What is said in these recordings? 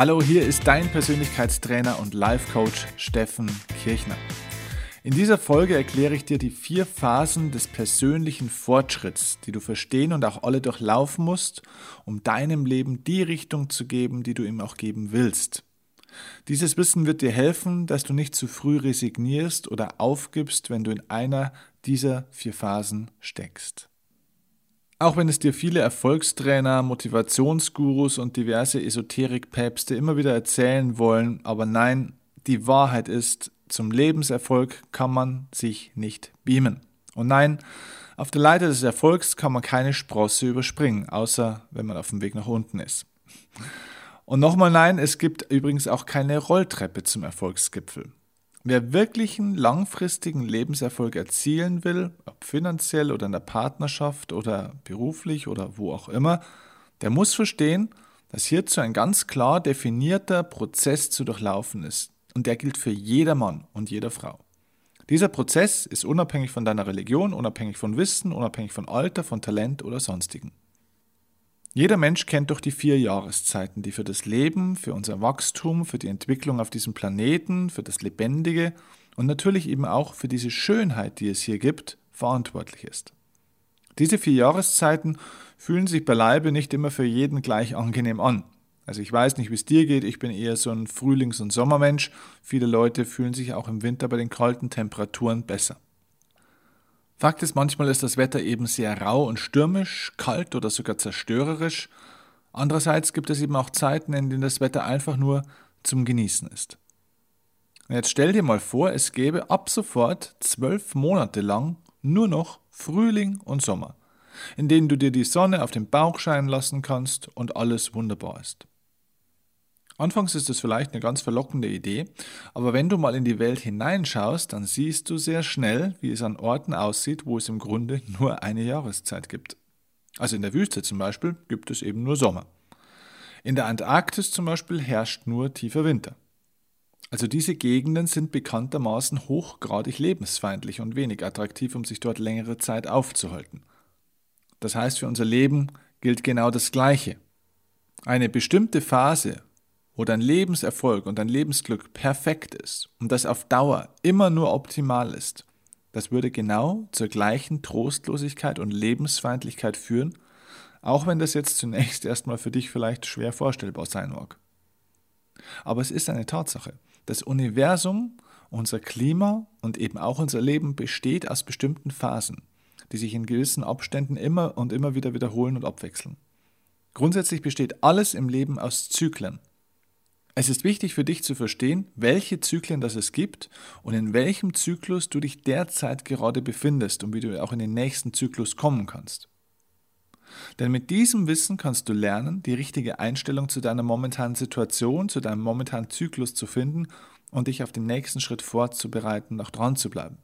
Hallo, hier ist dein Persönlichkeitstrainer und Life Coach Steffen Kirchner. In dieser Folge erkläre ich dir die vier Phasen des persönlichen Fortschritts, die du verstehen und auch alle durchlaufen musst, um deinem Leben die Richtung zu geben, die du ihm auch geben willst. Dieses Wissen wird dir helfen, dass du nicht zu früh resignierst oder aufgibst, wenn du in einer dieser vier Phasen steckst. Auch wenn es dir viele Erfolgstrainer, Motivationsgurus und diverse Esoterikpäpste immer wieder erzählen wollen, aber nein, die Wahrheit ist, zum Lebenserfolg kann man sich nicht beamen. Und nein, auf der Leiter des Erfolgs kann man keine Sprosse überspringen, außer wenn man auf dem Weg nach unten ist. Und nochmal nein, es gibt übrigens auch keine Rolltreppe zum Erfolgsgipfel. Wer wirklichen langfristigen Lebenserfolg erzielen will, ob finanziell oder in der Partnerschaft oder beruflich oder wo auch immer, der muss verstehen, dass hierzu ein ganz klar definierter Prozess zu durchlaufen ist. Und der gilt für jedermann und jeder Frau. Dieser Prozess ist unabhängig von deiner Religion, unabhängig von Wissen, unabhängig von Alter, von Talent oder sonstigen. Jeder Mensch kennt doch die vier Jahreszeiten, die für das Leben, für unser Wachstum, für die Entwicklung auf diesem Planeten, für das Lebendige und natürlich eben auch für diese Schönheit, die es hier gibt, verantwortlich ist. Diese vier Jahreszeiten fühlen sich beileibe nicht immer für jeden gleich angenehm an. Also ich weiß nicht, wie es dir geht, ich bin eher so ein Frühlings- und Sommermensch. Viele Leute fühlen sich auch im Winter bei den kalten Temperaturen besser. Fakt ist, manchmal ist das Wetter eben sehr rau und stürmisch, kalt oder sogar zerstörerisch. Andererseits gibt es eben auch Zeiten, in denen das Wetter einfach nur zum Genießen ist. Und jetzt stell dir mal vor, es gäbe ab sofort zwölf Monate lang nur noch Frühling und Sommer, in denen du dir die Sonne auf den Bauch scheinen lassen kannst und alles wunderbar ist. Anfangs ist es vielleicht eine ganz verlockende Idee, aber wenn du mal in die Welt hineinschaust, dann siehst du sehr schnell, wie es an Orten aussieht, wo es im Grunde nur eine Jahreszeit gibt. Also in der Wüste zum Beispiel gibt es eben nur Sommer. In der Antarktis zum Beispiel herrscht nur tiefer Winter. Also diese Gegenden sind bekanntermaßen hochgradig lebensfeindlich und wenig attraktiv, um sich dort längere Zeit aufzuhalten. Das heißt, für unser Leben gilt genau das Gleiche. Eine bestimmte Phase wo dein Lebenserfolg und dein Lebensglück perfekt ist und das auf Dauer immer nur optimal ist, das würde genau zur gleichen Trostlosigkeit und Lebensfeindlichkeit führen, auch wenn das jetzt zunächst erstmal für dich vielleicht schwer vorstellbar sein mag. Aber es ist eine Tatsache. Das Universum, unser Klima und eben auch unser Leben besteht aus bestimmten Phasen, die sich in gewissen Abständen immer und immer wieder wiederholen und abwechseln. Grundsätzlich besteht alles im Leben aus Zyklen. Es ist wichtig für dich zu verstehen, welche Zyklen das es gibt und in welchem Zyklus du dich derzeit gerade befindest und wie du auch in den nächsten Zyklus kommen kannst. Denn mit diesem Wissen kannst du lernen, die richtige Einstellung zu deiner momentanen Situation, zu deinem momentanen Zyklus zu finden und dich auf den nächsten Schritt vorzubereiten und auch dran zu bleiben.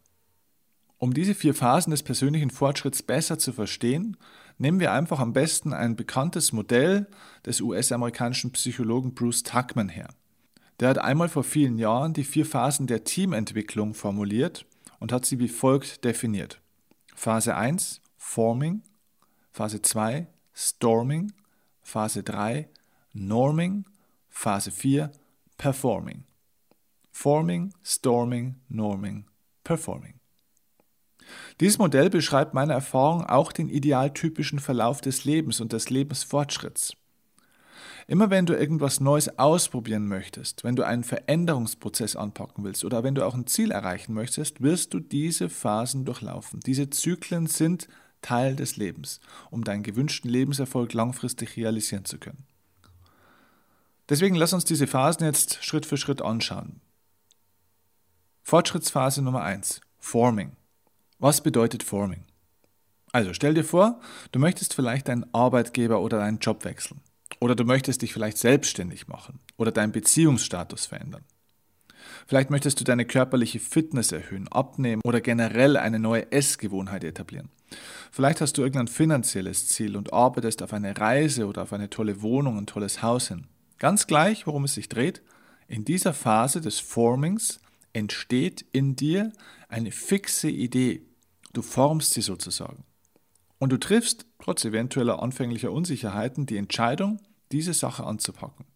Um diese vier Phasen des persönlichen Fortschritts besser zu verstehen, nehmen wir einfach am besten ein bekanntes Modell des US-amerikanischen Psychologen Bruce Tuckman her. Der hat einmal vor vielen Jahren die vier Phasen der Teamentwicklung formuliert und hat sie wie folgt definiert. Phase 1 Forming, Phase 2 Storming, Phase 3 Norming, Phase 4 Performing. Forming, Storming, Norming, Performing. Dieses Modell beschreibt meiner Erfahrung auch den idealtypischen Verlauf des Lebens und des Lebensfortschritts. Immer wenn du irgendwas Neues ausprobieren möchtest, wenn du einen Veränderungsprozess anpacken willst oder wenn du auch ein Ziel erreichen möchtest, wirst du diese Phasen durchlaufen. Diese Zyklen sind Teil des Lebens, um deinen gewünschten Lebenserfolg langfristig realisieren zu können. Deswegen lass uns diese Phasen jetzt Schritt für Schritt anschauen. Fortschrittsphase Nummer 1, Forming. Was bedeutet Forming? Also stell dir vor, du möchtest vielleicht deinen Arbeitgeber oder deinen Job wechseln. Oder du möchtest dich vielleicht selbstständig machen oder deinen Beziehungsstatus verändern. Vielleicht möchtest du deine körperliche Fitness erhöhen, abnehmen oder generell eine neue Essgewohnheit etablieren. Vielleicht hast du irgendein finanzielles Ziel und arbeitest auf eine Reise oder auf eine tolle Wohnung, ein tolles Haus hin. Ganz gleich, worum es sich dreht, in dieser Phase des Formings entsteht in dir eine fixe Idee. Du formst sie sozusagen. Und du triffst, trotz eventueller anfänglicher Unsicherheiten, die Entscheidung, diese Sache anzupacken.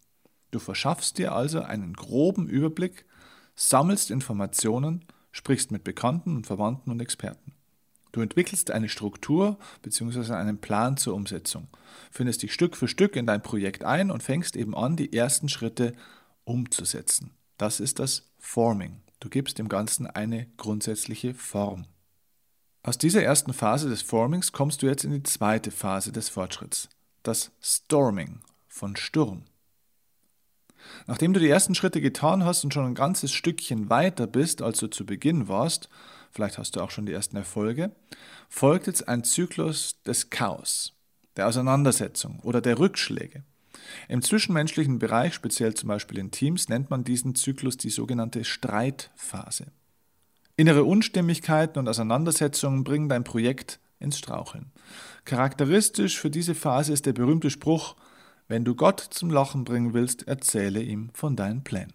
Du verschaffst dir also einen groben Überblick, sammelst Informationen, sprichst mit Bekannten und Verwandten und Experten. Du entwickelst eine Struktur bzw. einen Plan zur Umsetzung, findest dich Stück für Stück in dein Projekt ein und fängst eben an, die ersten Schritte umzusetzen. Das ist das Forming. Du gibst dem Ganzen eine grundsätzliche Form. Aus dieser ersten Phase des Formings kommst du jetzt in die zweite Phase des Fortschritts, das Storming von Sturm. Nachdem du die ersten Schritte getan hast und schon ein ganzes Stückchen weiter bist, als du zu Beginn warst, vielleicht hast du auch schon die ersten Erfolge, folgt jetzt ein Zyklus des Chaos, der Auseinandersetzung oder der Rückschläge. Im zwischenmenschlichen Bereich, speziell zum Beispiel in Teams, nennt man diesen Zyklus die sogenannte Streitphase. Innere Unstimmigkeiten und Auseinandersetzungen bringen dein Projekt ins Straucheln. Charakteristisch für diese Phase ist der berühmte Spruch, wenn du Gott zum Lachen bringen willst, erzähle ihm von deinen Plänen.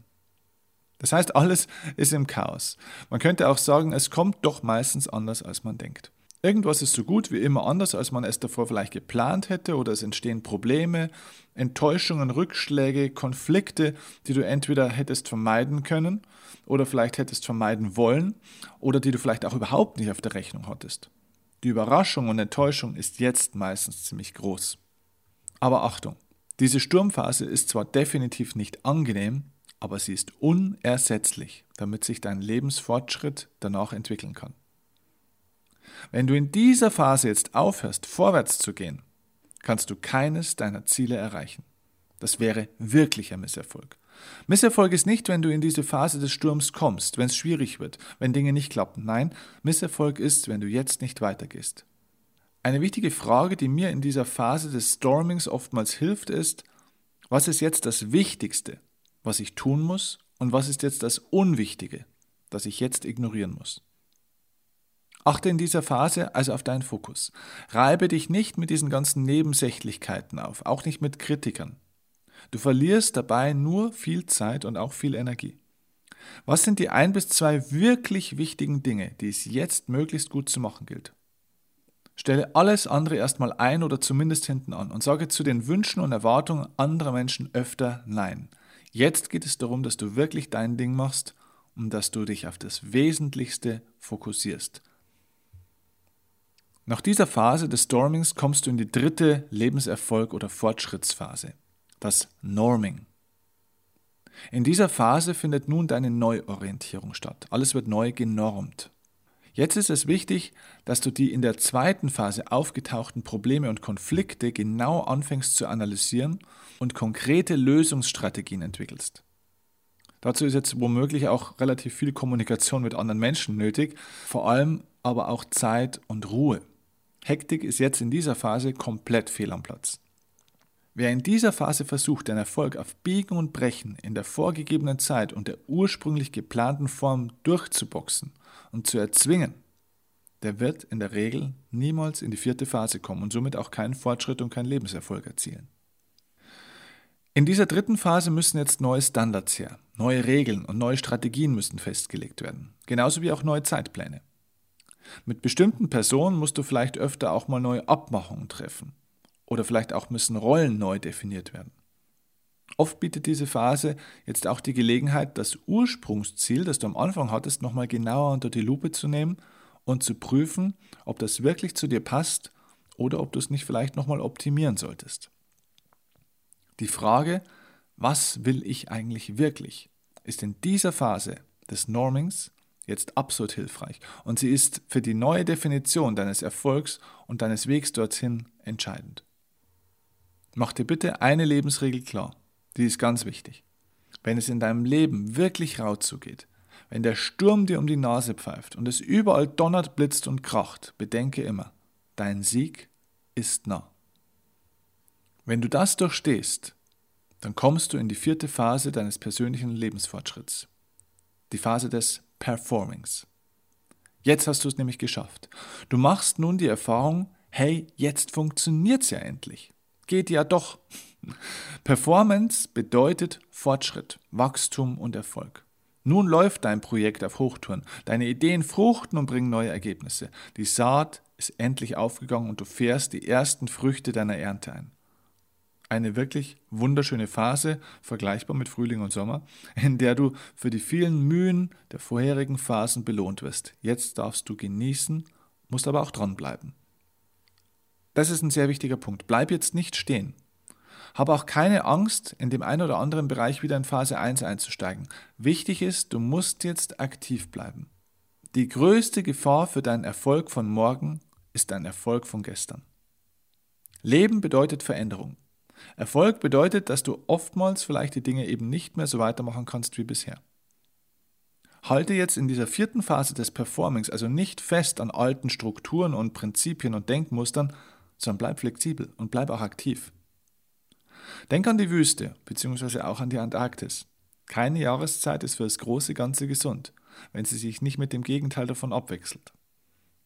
Das heißt, alles ist im Chaos. Man könnte auch sagen, es kommt doch meistens anders, als man denkt. Irgendwas ist so gut wie immer anders, als man es davor vielleicht geplant hätte, oder es entstehen Probleme, Enttäuschungen, Rückschläge, Konflikte, die du entweder hättest vermeiden können oder vielleicht hättest vermeiden wollen oder die du vielleicht auch überhaupt nicht auf der Rechnung hattest. Die Überraschung und Enttäuschung ist jetzt meistens ziemlich groß. Aber Achtung, diese Sturmphase ist zwar definitiv nicht angenehm, aber sie ist unersetzlich, damit sich dein Lebensfortschritt danach entwickeln kann. Wenn du in dieser Phase jetzt aufhörst, vorwärts zu gehen, kannst du keines deiner Ziele erreichen. Das wäre wirklicher Misserfolg. Misserfolg ist nicht, wenn du in diese Phase des Sturms kommst, wenn es schwierig wird, wenn Dinge nicht klappen. Nein, Misserfolg ist, wenn du jetzt nicht weitergehst. Eine wichtige Frage, die mir in dieser Phase des Stormings oftmals hilft, ist, was ist jetzt das Wichtigste, was ich tun muss und was ist jetzt das Unwichtige, das ich jetzt ignorieren muss? Achte in dieser Phase also auf deinen Fokus. Reibe dich nicht mit diesen ganzen Nebensächlichkeiten auf, auch nicht mit Kritikern. Du verlierst dabei nur viel Zeit und auch viel Energie. Was sind die ein bis zwei wirklich wichtigen Dinge, die es jetzt möglichst gut zu machen gilt? Stelle alles andere erstmal ein oder zumindest hinten an und sage zu den Wünschen und Erwartungen anderer Menschen öfter Nein. Jetzt geht es darum, dass du wirklich dein Ding machst und dass du dich auf das Wesentlichste fokussierst. Nach dieser Phase des Stormings kommst du in die dritte Lebenserfolg- oder Fortschrittsphase, das Norming. In dieser Phase findet nun deine Neuorientierung statt. Alles wird neu genormt. Jetzt ist es wichtig, dass du die in der zweiten Phase aufgetauchten Probleme und Konflikte genau anfängst zu analysieren und konkrete Lösungsstrategien entwickelst. Dazu ist jetzt womöglich auch relativ viel Kommunikation mit anderen Menschen nötig, vor allem aber auch Zeit und Ruhe. Hektik ist jetzt in dieser Phase komplett fehl am Platz. Wer in dieser Phase versucht, den Erfolg auf Biegen und Brechen in der vorgegebenen Zeit und der ursprünglich geplanten Form durchzuboxen und zu erzwingen, der wird in der Regel niemals in die vierte Phase kommen und somit auch keinen Fortschritt und keinen Lebenserfolg erzielen. In dieser dritten Phase müssen jetzt neue Standards her, neue Regeln und neue Strategien müssen festgelegt werden, genauso wie auch neue Zeitpläne. Mit bestimmten Personen musst du vielleicht öfter auch mal neue Abmachungen treffen. Oder vielleicht auch müssen Rollen neu definiert werden. Oft bietet diese Phase jetzt auch die Gelegenheit, das Ursprungsziel, das du am Anfang hattest, nochmal genauer unter die Lupe zu nehmen und zu prüfen, ob das wirklich zu dir passt oder ob du es nicht vielleicht nochmal optimieren solltest. Die Frage, was will ich eigentlich wirklich, ist in dieser Phase des Normings jetzt absolut hilfreich und sie ist für die neue Definition deines Erfolgs und deines Wegs dorthin entscheidend. Mach dir bitte eine Lebensregel klar, die ist ganz wichtig. Wenn es in deinem Leben wirklich rau zugeht, wenn der Sturm dir um die Nase pfeift und es überall donnert, blitzt und kracht, bedenke immer, dein Sieg ist nah. Wenn du das durchstehst, dann kommst du in die vierte Phase deines persönlichen Lebensfortschritts, die Phase des Performings. Jetzt hast du es nämlich geschafft. Du machst nun die Erfahrung, hey, jetzt funktioniert es ja endlich. Geht ja doch. Performance bedeutet Fortschritt, Wachstum und Erfolg. Nun läuft dein Projekt auf Hochtouren. Deine Ideen fruchten und bringen neue Ergebnisse. Die Saat ist endlich aufgegangen und du fährst die ersten Früchte deiner Ernte ein. Eine wirklich wunderschöne Phase, vergleichbar mit Frühling und Sommer, in der du für die vielen Mühen der vorherigen Phasen belohnt wirst. Jetzt darfst du genießen, musst aber auch dranbleiben. Das ist ein sehr wichtiger Punkt. Bleib jetzt nicht stehen. Habe auch keine Angst, in dem einen oder anderen Bereich wieder in Phase 1 einzusteigen. Wichtig ist, du musst jetzt aktiv bleiben. Die größte Gefahr für deinen Erfolg von morgen ist dein Erfolg von gestern. Leben bedeutet Veränderung. Erfolg bedeutet, dass du oftmals vielleicht die Dinge eben nicht mehr so weitermachen kannst wie bisher. Halte jetzt in dieser vierten Phase des Performings also nicht fest an alten Strukturen und Prinzipien und Denkmustern, sondern bleib flexibel und bleib auch aktiv. Denk an die Wüste, beziehungsweise auch an die Antarktis. Keine Jahreszeit ist für das große Ganze gesund, wenn sie sich nicht mit dem Gegenteil davon abwechselt.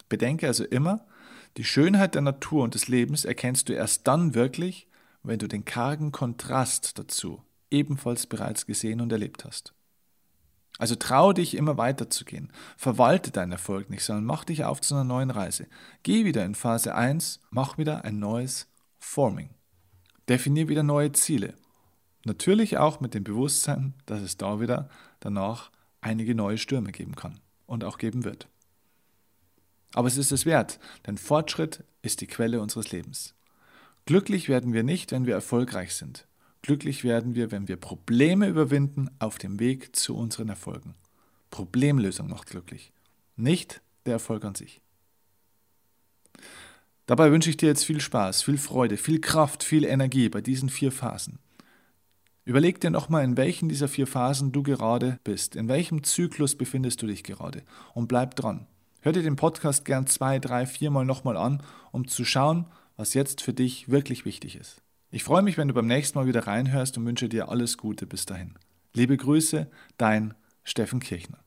Bedenke also immer, die Schönheit der Natur und des Lebens erkennst du erst dann wirklich, wenn du den kargen Kontrast dazu ebenfalls bereits gesehen und erlebt hast. Also trau dich immer weiterzugehen. Verwalte deinen Erfolg nicht, sondern mach dich auf zu einer neuen Reise. Geh wieder in Phase 1, mach wieder ein neues Forming. Definier wieder neue Ziele. Natürlich auch mit dem Bewusstsein, dass es da wieder danach einige neue Stürme geben kann und auch geben wird. Aber es ist es wert, denn Fortschritt ist die Quelle unseres Lebens. Glücklich werden wir nicht, wenn wir erfolgreich sind. Glücklich werden wir, wenn wir Probleme überwinden auf dem Weg zu unseren Erfolgen. Problemlösung macht glücklich, nicht der Erfolg an sich. Dabei wünsche ich dir jetzt viel Spaß, viel Freude, viel Kraft, viel Energie bei diesen vier Phasen. Überleg dir nochmal, in welchen dieser vier Phasen du gerade bist. In welchem Zyklus befindest du dich gerade? Und bleib dran. Hör dir den Podcast gern zwei, drei, viermal nochmal an, um zu schauen, was jetzt für dich wirklich wichtig ist. Ich freue mich, wenn du beim nächsten Mal wieder reinhörst und wünsche dir alles Gute bis dahin. Liebe Grüße, dein Steffen Kirchner.